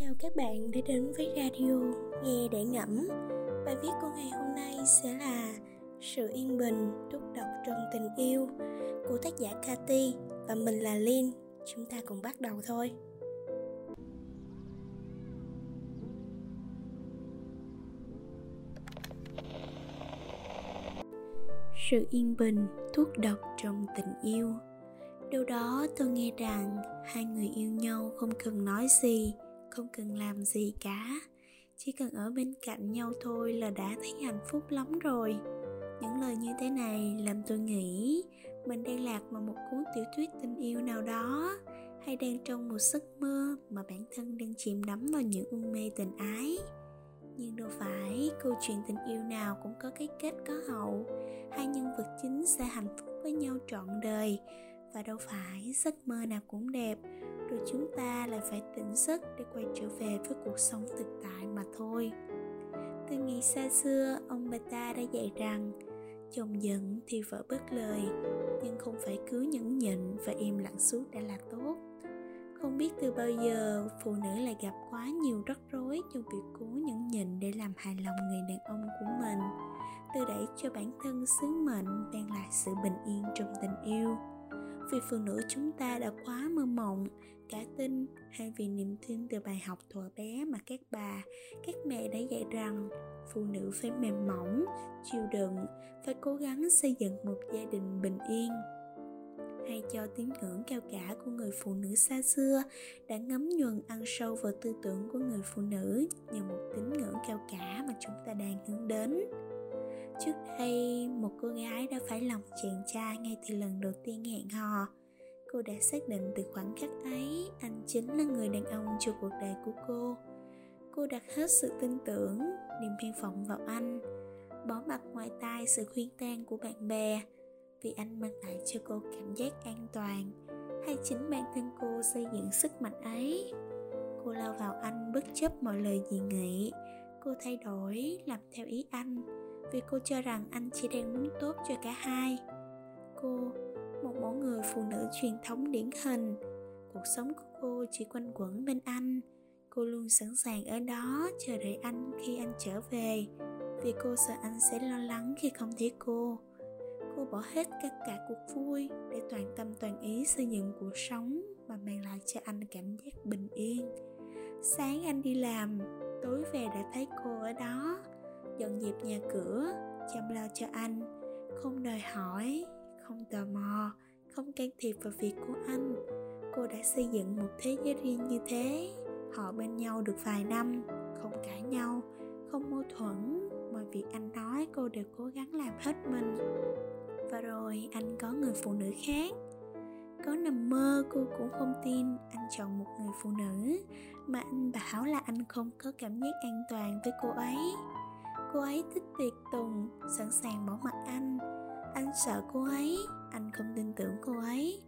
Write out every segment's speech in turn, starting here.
Chào các bạn đã đến với radio Nghe để ngẫm. Bài viết của ngày hôm nay sẽ là Sự yên bình, túc độc trong tình yêu Của tác giả Cathy Và mình là Lin. Chúng ta cùng bắt đầu thôi. Sự yên bình, thuốc độc trong tình yêu. Đâu đó tôi nghe rằng hai người yêu nhau không cần nói gì không cần làm gì cả. Chỉ cần ở bên cạnh nhau thôi là đã thấy hạnh phúc lắm rồi. Những lời như thế này làm tôi nghĩ mình đang lạc vào một cuốn tiểu thuyết tình yêu nào đó, hay đang trong một giấc mơ mà bản thân đang chìm đắm vào những u mê tình ái. Nhưng đâu phải câu chuyện tình yêu nào cũng có cái kết có hậu, hai nhân vật chính sẽ hạnh phúc với nhau trọn đời, và đâu phải giấc mơ nào cũng đẹp rồi chúng ta lại phải tỉnh giấc để quay trở về với cuộc sống thực tại mà thôi. Từ ngày xa xưa, ông bà ta đã dạy rằng, chồng giận thì vợ bớt lời nhưng không phải cứ nhẫn nhịn và im lặng suốt đã là tốt. Không biết từ bao giờ phụ nữ lại gặp quá nhiều rắc rối trong việc cố nhẫn nhịn để làm hài lòng người đàn ông của mình. Từ đẩy cho bản thân sứ mệnh, mang lại sự bình yên trong tình yêu vì phụ nữ chúng ta đã quá mơ mộng, cả tin hay vì niềm tin từ bài học thuở bé mà các bà, các mẹ đã dạy rằng phụ nữ phải mềm mỏng, chịu đựng, phải cố gắng xây dựng một gia đình bình yên. Hay cho tín ngưỡng cao cả của người phụ nữ xa xưa đã ngấm nhuần ăn sâu vào tư tưởng của người phụ nữ như một tín ngưỡng cao cả mà chúng ta đang hướng đến. Trước đây, một cô gái đã phải lòng chàng trai ngay từ lần đầu tiên hẹn hò. Cô đã xác định từ khoảng khắc ấy, anh chính là người đàn ông cho cuộc đời của cô. Cô đặt hết sự tin tưởng, niềm hy vọng vào anh, bỏ mặt ngoài tai sự khuyên tan của bạn bè, vì anh mang lại cho cô cảm giác an toàn, hay chính bản thân cô xây dựng sức mạnh ấy. Cô lao vào anh bất chấp mọi lời dị nghị, cô thay đổi làm theo ý anh vì cô cho rằng anh chỉ đang muốn tốt cho cả hai. Cô, một mẫu người phụ nữ truyền thống điển hình, cuộc sống của cô chỉ quanh quẩn bên anh. Cô luôn sẵn sàng ở đó chờ đợi anh khi anh trở về, vì cô sợ anh sẽ lo lắng khi không thấy cô. Cô bỏ hết tất cả cuộc vui để toàn tâm toàn ý xây dựng cuộc sống mà mang lại cho anh cảm giác bình yên. Sáng anh đi làm, tối về đã thấy cô ở đó dọn dẹp nhà cửa, chăm lo cho anh. Không đòi hỏi, không tò mò, không can thiệp vào việc của anh. Cô đã xây dựng một thế giới riêng như thế. Họ bên nhau được vài năm, không cãi nhau, không mâu thuẫn. Mọi việc anh nói cô đều cố gắng làm hết mình. Và rồi anh có người phụ nữ khác. Có nằm mơ cô cũng không tin anh chọn một người phụ nữ, mà anh bảo là anh không có cảm giác an toàn với cô ấy cô ấy thích tiệc tùng, sẵn sàng bỏ mặt anh. Anh sợ cô ấy, anh không tin tưởng cô ấy.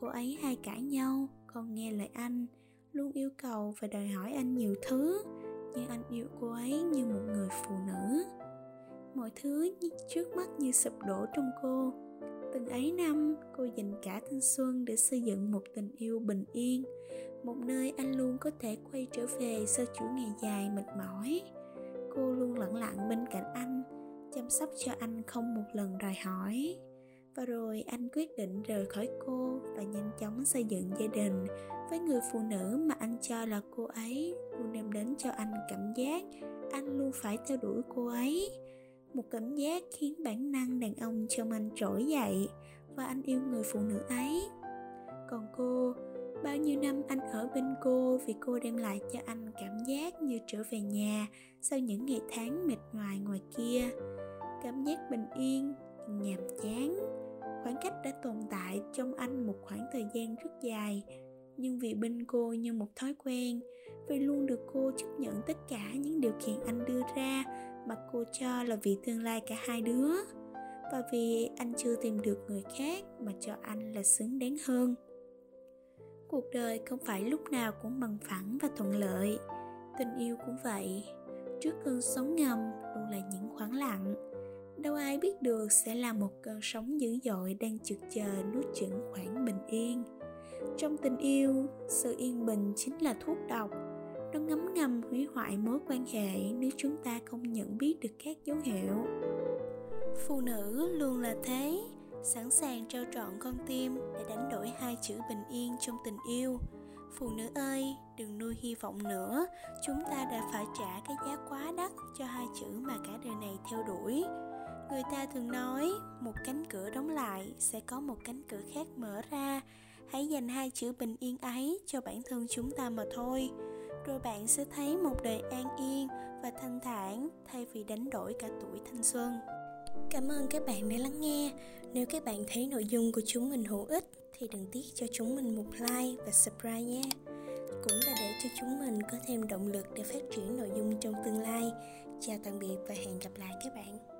Cô ấy hay cãi nhau không nghe lời anh, luôn yêu cầu và đòi hỏi anh nhiều thứ. Nhưng anh yêu cô ấy như một người phụ nữ. Mọi thứ trước mắt như sụp đổ trong cô. Từng ấy năm, cô dành cả thanh xuân để xây dựng một tình yêu bình yên. Một nơi anh luôn có thể quay trở về sau chuỗi ngày dài mệt mỏi cô luôn lặng lặng bên cạnh anh, chăm sóc cho anh không một lần đòi hỏi. Và rồi anh quyết định rời khỏi cô và nhanh chóng xây dựng gia đình với người phụ nữ mà anh cho là cô ấy luôn đem đến cho anh cảm giác anh luôn phải theo đuổi cô ấy. Một cảm giác khiến bản năng đàn ông trong anh trỗi dậy và anh yêu người phụ nữ ấy. Còn cô bao nhiêu năm anh ở bên cô vì cô đem lại cho anh cảm giác như trở về nhà sau những ngày tháng mệt nhoài ngoài kia. Cảm giác bình yên, nhàm chán. Khoảng cách đã tồn tại trong anh một khoảng thời gian rất dài, nhưng vì bên cô như một thói quen, vì luôn được cô chấp nhận tất cả những điều kiện anh đưa ra mà cô cho là vì tương lai cả hai đứa. Và vì anh chưa tìm được người khác mà cho anh là xứng đáng hơn cuộc đời không phải lúc nào cũng bằng phẳng và thuận lợi. Tình yêu cũng vậy. Trước cơn sóng ngầm luôn là những khoảng lặng. Đâu ai biết được sẽ là một cơn sóng dữ dội đang trực chờ nuốt chửng khoảng bình yên. Trong tình yêu, sự yên bình chính là thuốc độc. Nó ngấm ngầm hủy hoại mối quan hệ nếu chúng ta không nhận biết được các dấu hiệu. Phụ nữ luôn là thế sẵn sàng trao trọn con tim để đánh đổi hai chữ bình yên trong tình yêu. Phụ nữ ơi, đừng nuôi hy vọng nữa. Chúng ta đã phải trả cái giá quá đắt cho hai chữ mà cả đời này theo đuổi. Người ta thường nói, một cánh cửa đóng lại sẽ có một cánh cửa khác mở ra. Hãy dành hai chữ bình yên ấy cho bản thân chúng ta mà thôi. Rồi bạn sẽ thấy một đời an yên và thanh thản thay vì đánh đổi cả tuổi thanh xuân cảm ơn các bạn đã lắng nghe. Nếu các bạn thấy nội dung của chúng mình hữu ích, thì đừng tiếc cho chúng mình một like và subscribe nhé. Cũng là để cho chúng mình có thêm động lực để phát triển nội dung trong tương lai. Chào tạm biệt và hẹn gặp lại các bạn.